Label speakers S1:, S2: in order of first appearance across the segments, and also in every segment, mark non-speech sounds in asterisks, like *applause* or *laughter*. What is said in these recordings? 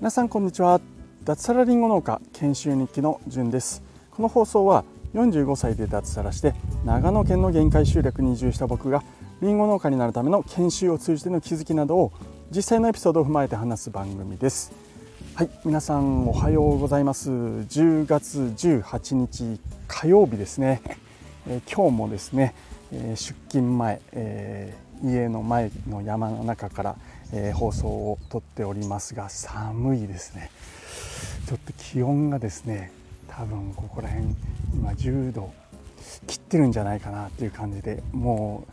S1: 皆さんこんにちは。脱サラリンゴ農家研修日記のじゅんです。この放送は45歳で脱サラして長野県の限界集落に移住した僕がりんご農家になるための研修を通じての気づきなどを実際のエピソードを踏まえて話す番組です。はい皆さんおはようございます。10月18日火曜日ですね、えー、今日もですね、えー、出勤前、えー、家の前の山の中から、え放送をとっておりますが寒いですね。ちょっと気温がですね多分ここら辺今10度切ってるんじゃないかなっていう感じでもう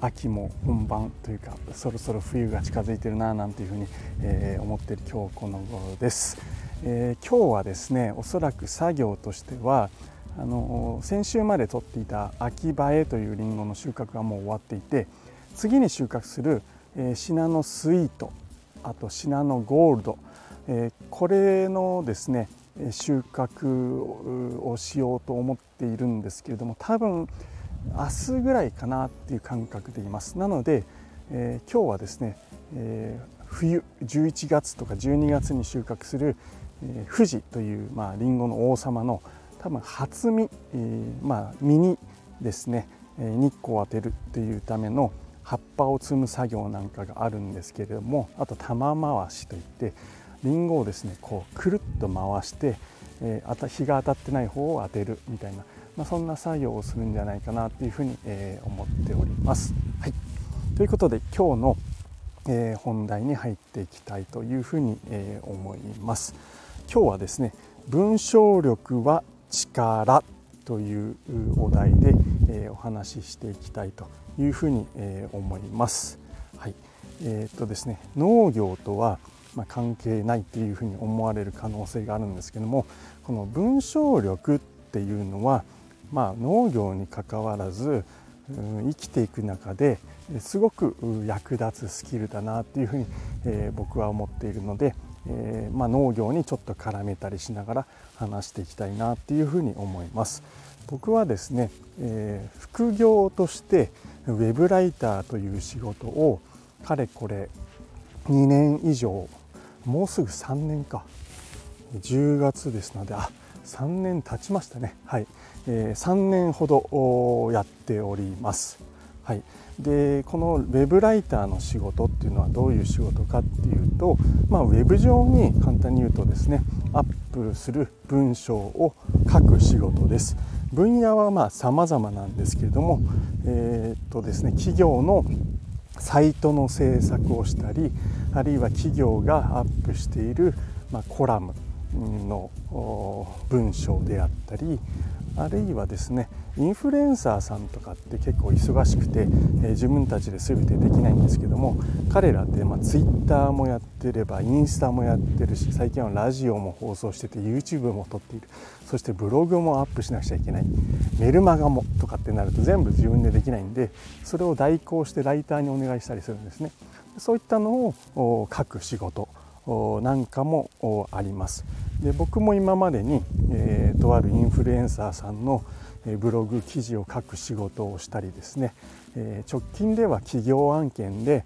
S1: 秋も本番というかそろそろ冬が近づいてるななんていうふうに、えー、思ってる今日この頃です、えー、今日はですねおそらく作業としてはあの先週まで取っていた秋映えというりんごの収穫がもう終わっていて次に収穫する、えー、シナノスイートあとシナノゴールド、えー、これのですね収穫をしようと思っているんですけれども多分明日ぐらいかなっていう感覚でいます。なので、えー、今日はですね、えー、冬11月とか12月に収穫する、えー、富士という、まあ、リンゴの王様の多分初実、えー、まあ、実にですね日光を当てるっていうための葉っぱを摘む作業なんかがあるんですけれどもあと玉回しといってりんごをですねこうくるっと回して、えー、日が当たってない方を当てるみたいなまあ、そんな作業をするんじゃないかなというふうに、えー、思っております。はい、ということで今日の、えー、本題に入っていきたいというふうに、え、思います。今日はですね文章力は力というお題で、え、お話ししていきたいというふうに、え、思います。はい、えー、っとですね農業とはま、関係ないっていうふうに思われる可能性があるんですけどもこの文章力っていうのはまあ、農業にかかわらず生きていく中ですごく役立つスキルだなっていうふうに、え、僕は思っているので、え、まあ、農業にちょっと絡めたりしながら話していきたいなっていうふうに思います。僕はですね、え、副業としてウェブライターという仕事をかれこれ2年以上もうすぐ3年か10月ですのであ3年経ちましたねはいえー、3年ほどやっております。はい、でこのウェブライターの仕事っていうのはどういう仕事かっていうと、まあ、ウェブ上に簡単に言うとですねアップする文章を書く仕事です。分野はまあ様々なんですけれども、えー、っとですね、企業のサイトの制作をしたりあるいは企業がアップしている、まあ、コラムの文章であったりあるいはですねインフルエンサーさんとかって結構忙しくて、えー、自分たちで全てできないんですけども彼らって、まあ、ツイッターもやってればインスタもやってるし最近はラジオも放送してて YouTube も撮っている。そしてブログもアップしなくちゃいけない。メルマガもとかってなると全部自分でできないんでそれを代行してライターにお願いしたりするんですね。そういったのを書く仕事なんかもあります。で僕も今までに、えー、とあるインフルエンサーさんのブログ記事を書く仕事をしたりですね、直近では企業案件で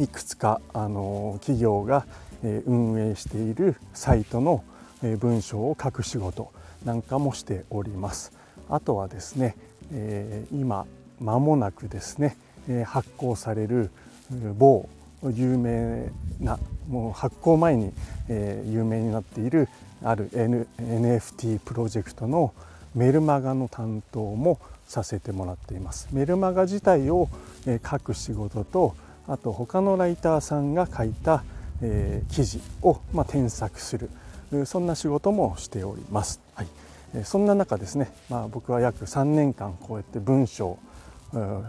S1: いくつかあの企業が運営しているサイトの文章を書く仕事なんかもしております。あとはですね、今間もなくですね発行される某有名なもう発行前に、有名になっているある、NFT プロジェクトのメルマガの担当もさせてもらっています。メルマガ自体を、書く仕事とあと他のライターさんが書いた、記事を、ま、添削する。そんな仕事もしております、はい、そんな中ですね、まあ、僕は約3年間こうやって文章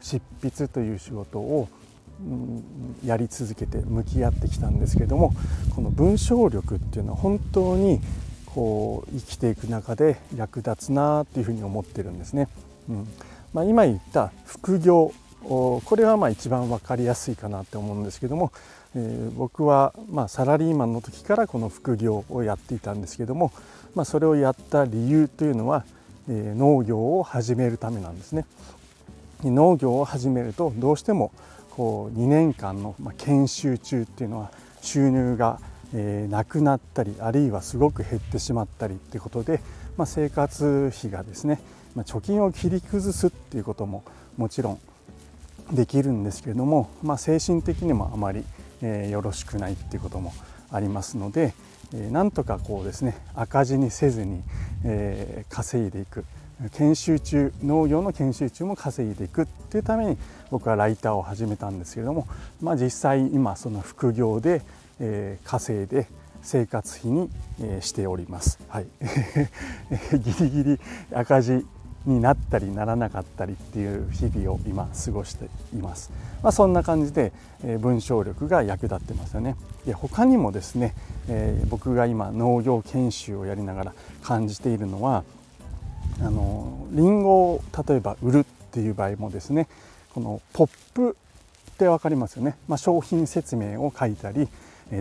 S1: 執筆という仕事をやり続けて向き合ってきたんですけどもこの文章力っていうのは本当にこう生きていく中で役立つなっていうふうに思ってるんですね。うんまあ、今言った副業これはまあ一番分かりやすいかなって思うんですけども、えー、僕はまあサラリーマンの時からこの副業をやっていたんですけども、まあ、それをやった理由というのは、えー、農業を始めるためなんですね。農業を始めるとどうしてもこう2年間の研修中っていうのは収入がえー、なくなったりあるいはすごく減ってしまったりっていうことで、まあ、生活費がですね、まあ、貯金を切り崩すっていうことももちろんできるんですけれども、まあ、精神的にもあまり、えー、よろしくないっていうこともありますので、えー、なんとかこうですね赤字にせずに、えー、稼いでいく。研修中農業の研修中も稼いでいくっていうために僕はライターを始めたんですけれども、まあ、実際今その副業で、えー、稼いで生活費に、えー、しております。はい、*laughs* ギリギリ赤字になったりならなかったりっていう日々を今過ごしています。まあ、そんな感じで、えー、文章力が役立ってますよね。で他にもですね、えー、僕が今農業研修をやりながら感じているのはあのリンゴを例えば売るっていう場合もですねこのポップって分かりますよね、まあ、商品説明を書いたり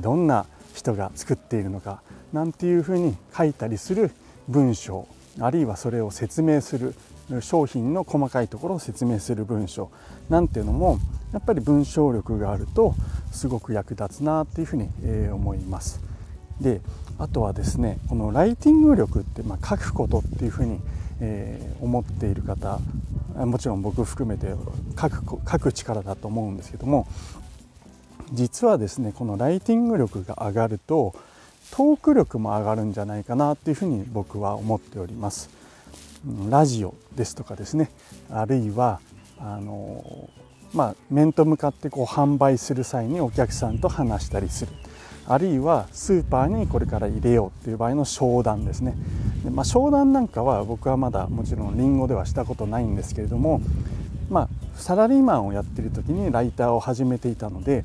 S1: どんな人が作っているのかなんていうふうに書いたりする文章あるいはそれを説明する商品の細かいところを説明する文章なんていうのもやっぱり文章力があるとすごく役立つなっていうふうに思います。であとはですねこのライティング力って、まあ、書くことっていうふうに、えー、思っている方もちろん僕含めて書く書く力だと思うんですけども実はですねこのライティング力が上がるとトーク力も上がるんじゃないかなっていうふうに僕は思っております。ラジオですとかですねあるいはあのまあ、面と向かってこう販売する際にお客さんと話したりするあるいはスーパーにこれから入れようっていう場合の商談ですねで、まあ、商談なんかは僕はまだもちろんリンゴではしたことないんですけれども、まあ、サラリーマンをやってる時にライターを始めていたので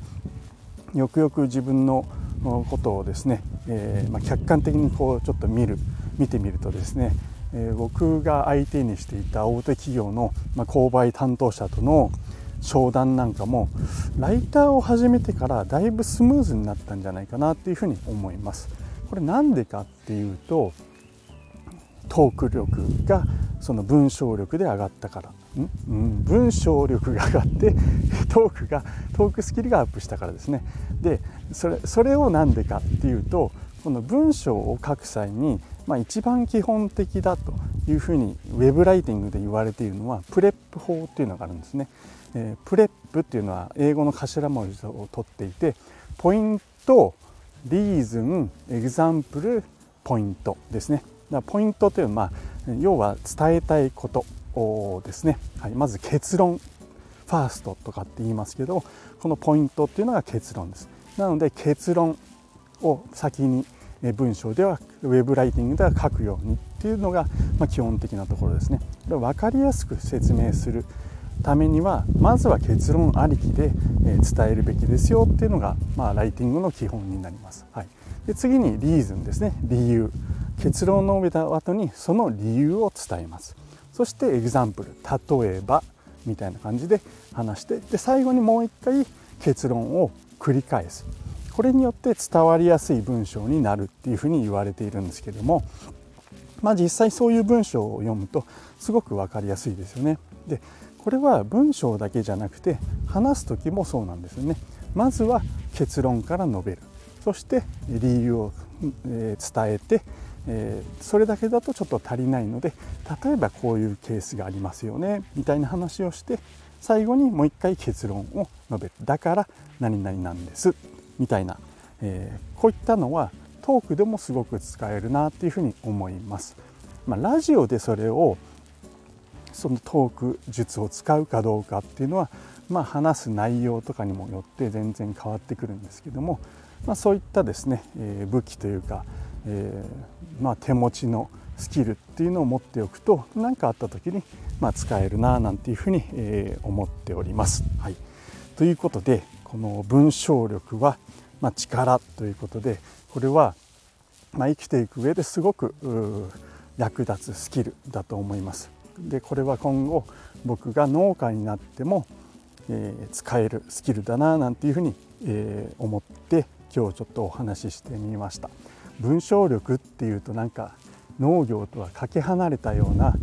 S1: よくよく自分のことをですね、えー、まあ、客観的にこうちょっと見る見てみるとですね、えー、僕が相手にしていた大手企業の、まあ、購買担当者との商談なんかもライターを始めてからだいぶスムーズになったんじゃないかなっていうふうに思います。これなんでかっていうとトーク力がその文章力で上がったから、うん、文章力が上がって *laughs* トークがトークスキルがアップしたからですね。でそれそれを何でかっていうとこの文章を書く際に、まあ、一番基本的だというふうにウェブライティングで言われているのは PREP 法っていうのがあるんですね、えー、 PREP っていうのは英語の頭文字を取っていて point reason example point ですね。だポイントというのは、まあ、要は伝えたいことですね、はい、まず結論ファーストとかって言いますけどこのポイントっていうのが結論です。なので結論を先に文章ではウェブライティングでは書くようにっていうのが、ま基本的なところですね。分かりやすく説明するためにはまずは結論ありきで伝えるべきですよっていうのが、まあ、ライティングの基本になります、はい、で次にリーズンですね。理由。結論を述べた後にその理由を伝えます。そしてエグザンプル例えばみたいな感じで話してで最後にもう一回結論を繰り返す。これによって伝わりやすい文章になるっていうふうに言われているんですけどもまあ実際そういう文章を読むとすごく分かりやすいですよね。でこれは文章だけじゃなくて話す時もそうなんですよね。まずは結論から述べる。そして理由を伝えてえ、それだけだとちょっと足りないので例えばこういうケースがありますよねみたいな話をして最後にもう一回結論を述べるだから何々なんですみたいな、え、こういったのはトークでもすごく使えるなっていうふうに思います。まあ、ラジオでそれをそのトーク術を使うかどうかっていうのは、まあ、話す内容とかにもよって全然変わってくるんですけども、まあ、そういったですね、えー、武器というか、えー、まあ、手持ちのスキルっていうのを持っておくと何かあった時に、まあ、使えるななんていうふうに、えー、思っております。はい、ということでこの文章力は、まあ、力ということでこれは、まあ、生きていく上ですごく役立つスキルだと思います。でこれは今後僕が農家になっても、えー、使えるスキルだななんていうふうに、えー、思って今日ちょっとお話ししてみました。文章力っていうとなんか農業とはかけ離れたような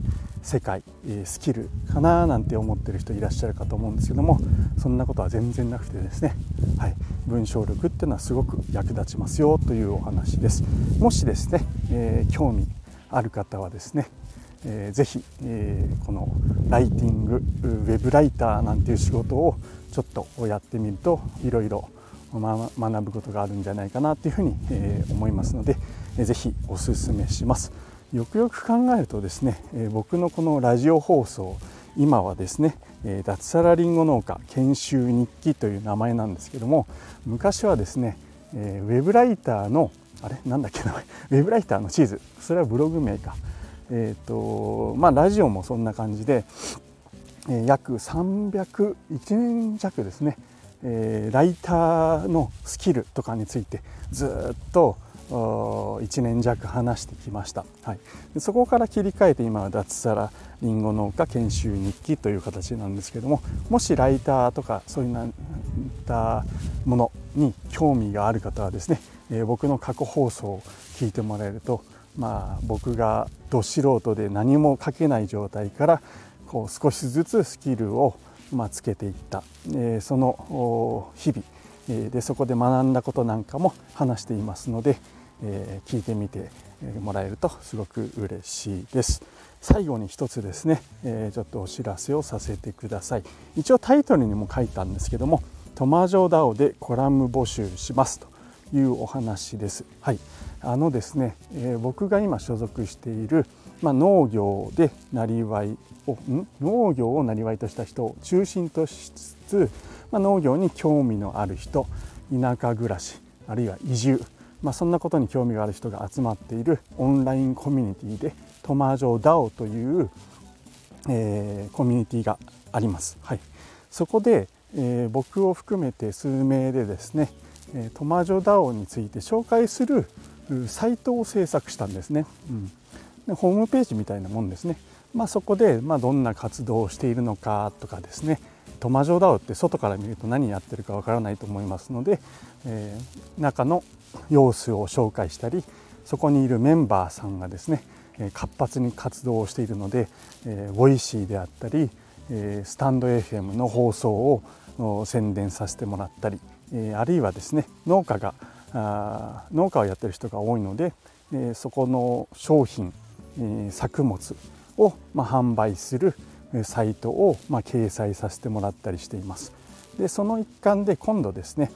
S1: 世界スキルかななんて思ってる人いらっしゃるかと思うんですけどもそんなことは全然なくてですね、はい、文章力っていうのはすごく役立ちますよというお話です。もしですね、えー、興味ある方はですねえー、ぜひ、えー、このライティングウェブライターなんていう仕事をちょっとやってみるといろいろ学ぶことがあるんじゃないかなというふうに、え、思いますので、えー、ぜひおすすめします。よくよく考えるとですね、え、僕のこのラジオ放送今はですね、え、脱サラリンゴ農家研修日記という名前なんですけども昔はですね、えー、ウェブライターのあれ？なんだっけ名前？*laughs* ウェブライターのチーズ。それはブログ名か。えーとまあ、ラジオもそんな感じで、約301年弱ですね、えー、ライターのスキルとかについてずっと1年弱話してきました、はい、そこから切り替えて今は脱サラりんご農家研修日記という形なんですけどももしライターとかそういったものに興味がある方はですね、えー、僕の過去放送を聞いてもらえるとまあ、僕がど素人で何も書けない状態からこう少しずつスキルをまあつけていった、え、その日々、え、でそこで学んだことなんかも話していますので、え、聞いてみてもらえるとすごく嬉しいです。最後に一つですね、え、ちょっとお知らせをさせてください。一応タイトルにも書いたんですけども、トマジョダオでコラム募集しますというお話です。はい、あのですね、え、僕が今所属している、まあ、農業でなりわいを農業をなりわいとした人を中心としつつ、まあ、農業に興味のある人田舎暮らしあるいは移住、まあ、そんなことに興味がある人が集まっているオンラインコミュニティでトマジョダオという、えー、コミュニティがあります。はい、そこで、えー、僕を含めて数名でですねトマジョダオについて紹介するサイトを制作したんですね、うん、ホームページみたいなもんですね、まあ、そこで、ま、どんな活動をしているのかとかですね。トマジョダオって外から見ると何やってるかわからないと思いますので、えー、中の様子を紹介したりそこにいるメンバーさんがですね活発に活動をしているので、えー、 Voicy であったり、えー、 stand.fm の放送を宣伝させてもらったりえあるいはですね農家があ農家をやってる人が多いので、えそこの商品、作物を、販売するサイトを、掲載させてもらったりしています。でその一環で今度ですね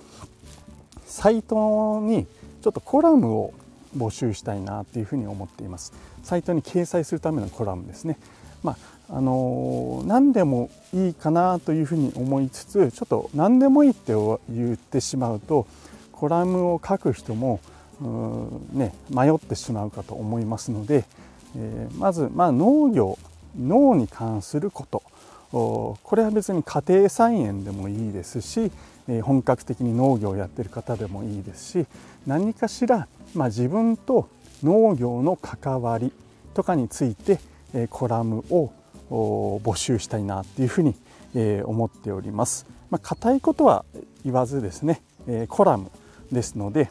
S1: サイトにちょっとコラムを募集したいなっていうふうに思っています。サイトに掲載するためのコラムですね。まああの何でもいいかなというふうに思いつつちょっと何でもいいって言ってしまうとコラムを書く人もね、迷ってしまうかと思いますので、えー、まず、まあ、農業農に関することこれは別に家庭菜園でもいいですし、えー、本格的に農業をやってる方でもいいですし何かしら、まあ、自分と農業の関わりとかについて、えー、コラムを募集したいなっていうふうに、え思っております。まあ、硬いことは言わずですね、えコラムですので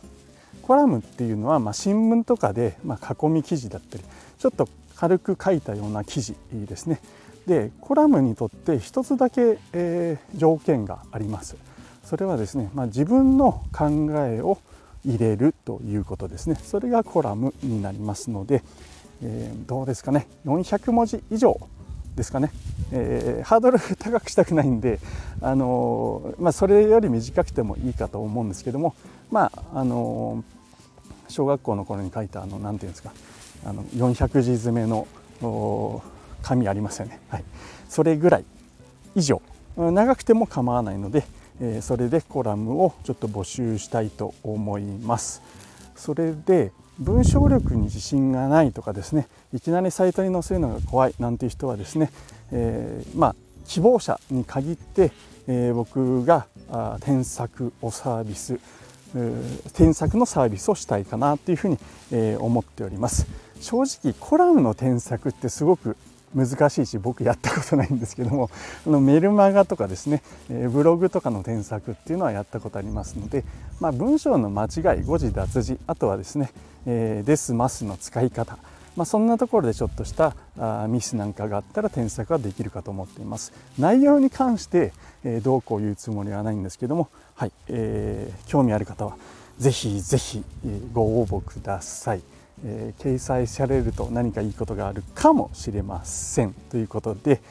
S1: コラムっていうのは、まあ、新聞とかで、まあ、囲み記事だったりちょっと軽く書いたような記事ですね。でコラムにとって一つだけ、えー、条件があります。それはですね、まあ、自分の考えを入れるということですね。それがコラムになりますので、えー、どうですかね400文字以上ですかね、えー、ハードル高くしたくないんで、あのまあ、それより短くてもいいかと思うんですけども、まああの小学校の頃に書いたあのなんていうんですかあの400字詰めの紙ありますよね、はい、それぐらい以上。長くても構わないので、えー、それでコラムをちょっと募集したいと思います。それで文章力に自信がないとかですねいきなりサイトに載せるのが怖いなんていう人はですね、えー、まあ希望者に限って、えー、僕が添削をサービス添削のサービスをしたいかなというふうに、えー、思っております。正直コラムの添削ってすごく難しいし僕やったことないんですけども *laughs* あのメルマガとかですね、えブログとかの添削っていうのはやったことありますので、まあ、文章の間違い誤字脱字あとはですね、えー、ですますの使い方まあ、そんなところでちょっとしたあミスなんかがあったら添削ができるかと思っています。内容に関して、えー、どうこう言うつもりはないんですけどもはい、えー、興味ある方はぜひぜひご応募ください、えー、掲載されると何かいいことがあるかもしれませんということで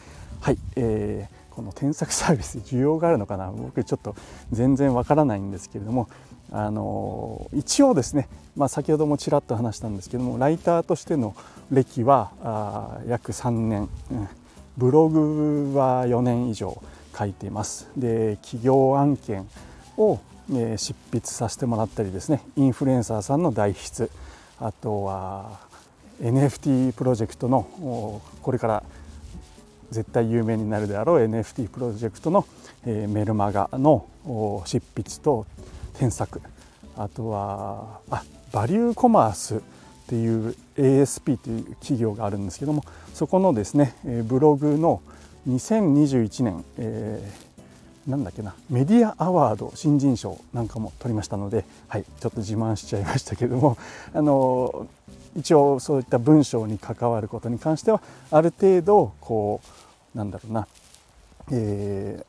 S1: はい、えー、この添削サービス需要があるのかな？僕ちょっと全然わからないんですけれどもあの一応ですね、まあ、先ほどもちらっと話したんですけどもライターとしての歴は約3年、うん、ブログは4年以上書いています。で企業案件を、えー、執筆させてもらったりですねインフルエンサーさんの代筆あとは NFT プロジェクトのこれから絶対有名になるであろう NFT プロジェクトの、え、メルマガの執筆と添削。あとはあバリューコマースっていう ASP という企業があるんですけどもそこのですねブログの2021年、えー、なんだっけなメディアアワード新人賞なんかも取りましたので、はい、ちょっと自慢しちゃいましたけども *laughs* あの一応そういった文章に関わることに関してはある程度こうなんだろうな、え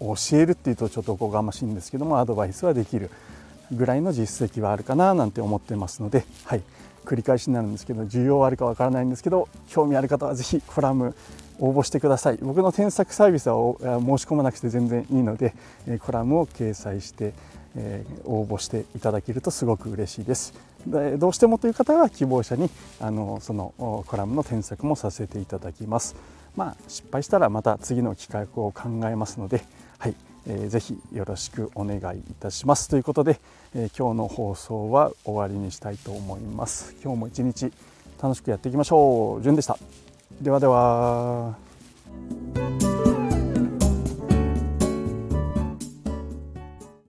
S1: ー、教えるっていうとちょっとおこがましいんですけどもアドバイスはできるぐらいの実績はあるかななんて思ってますので、はい、繰り返しになるんですけど需要はあるかわからないんですけど興味ある方は是非コラム応募してください。僕の添削サービスは申し込まなくて全然いいのでコラムを掲載して応募していただけるとすごく嬉しいです。どうしてもという方は希望者にあのそのコラムの添削もさせていただきます。まあ失敗したらまた次の企画を考えますのではいえー、ぜひよろしくお願いいたします。ということで、えー、今日の放送は終わりにしたいと思います。今日も一日楽しくやっていきましょう。じゅんでした。ではでは。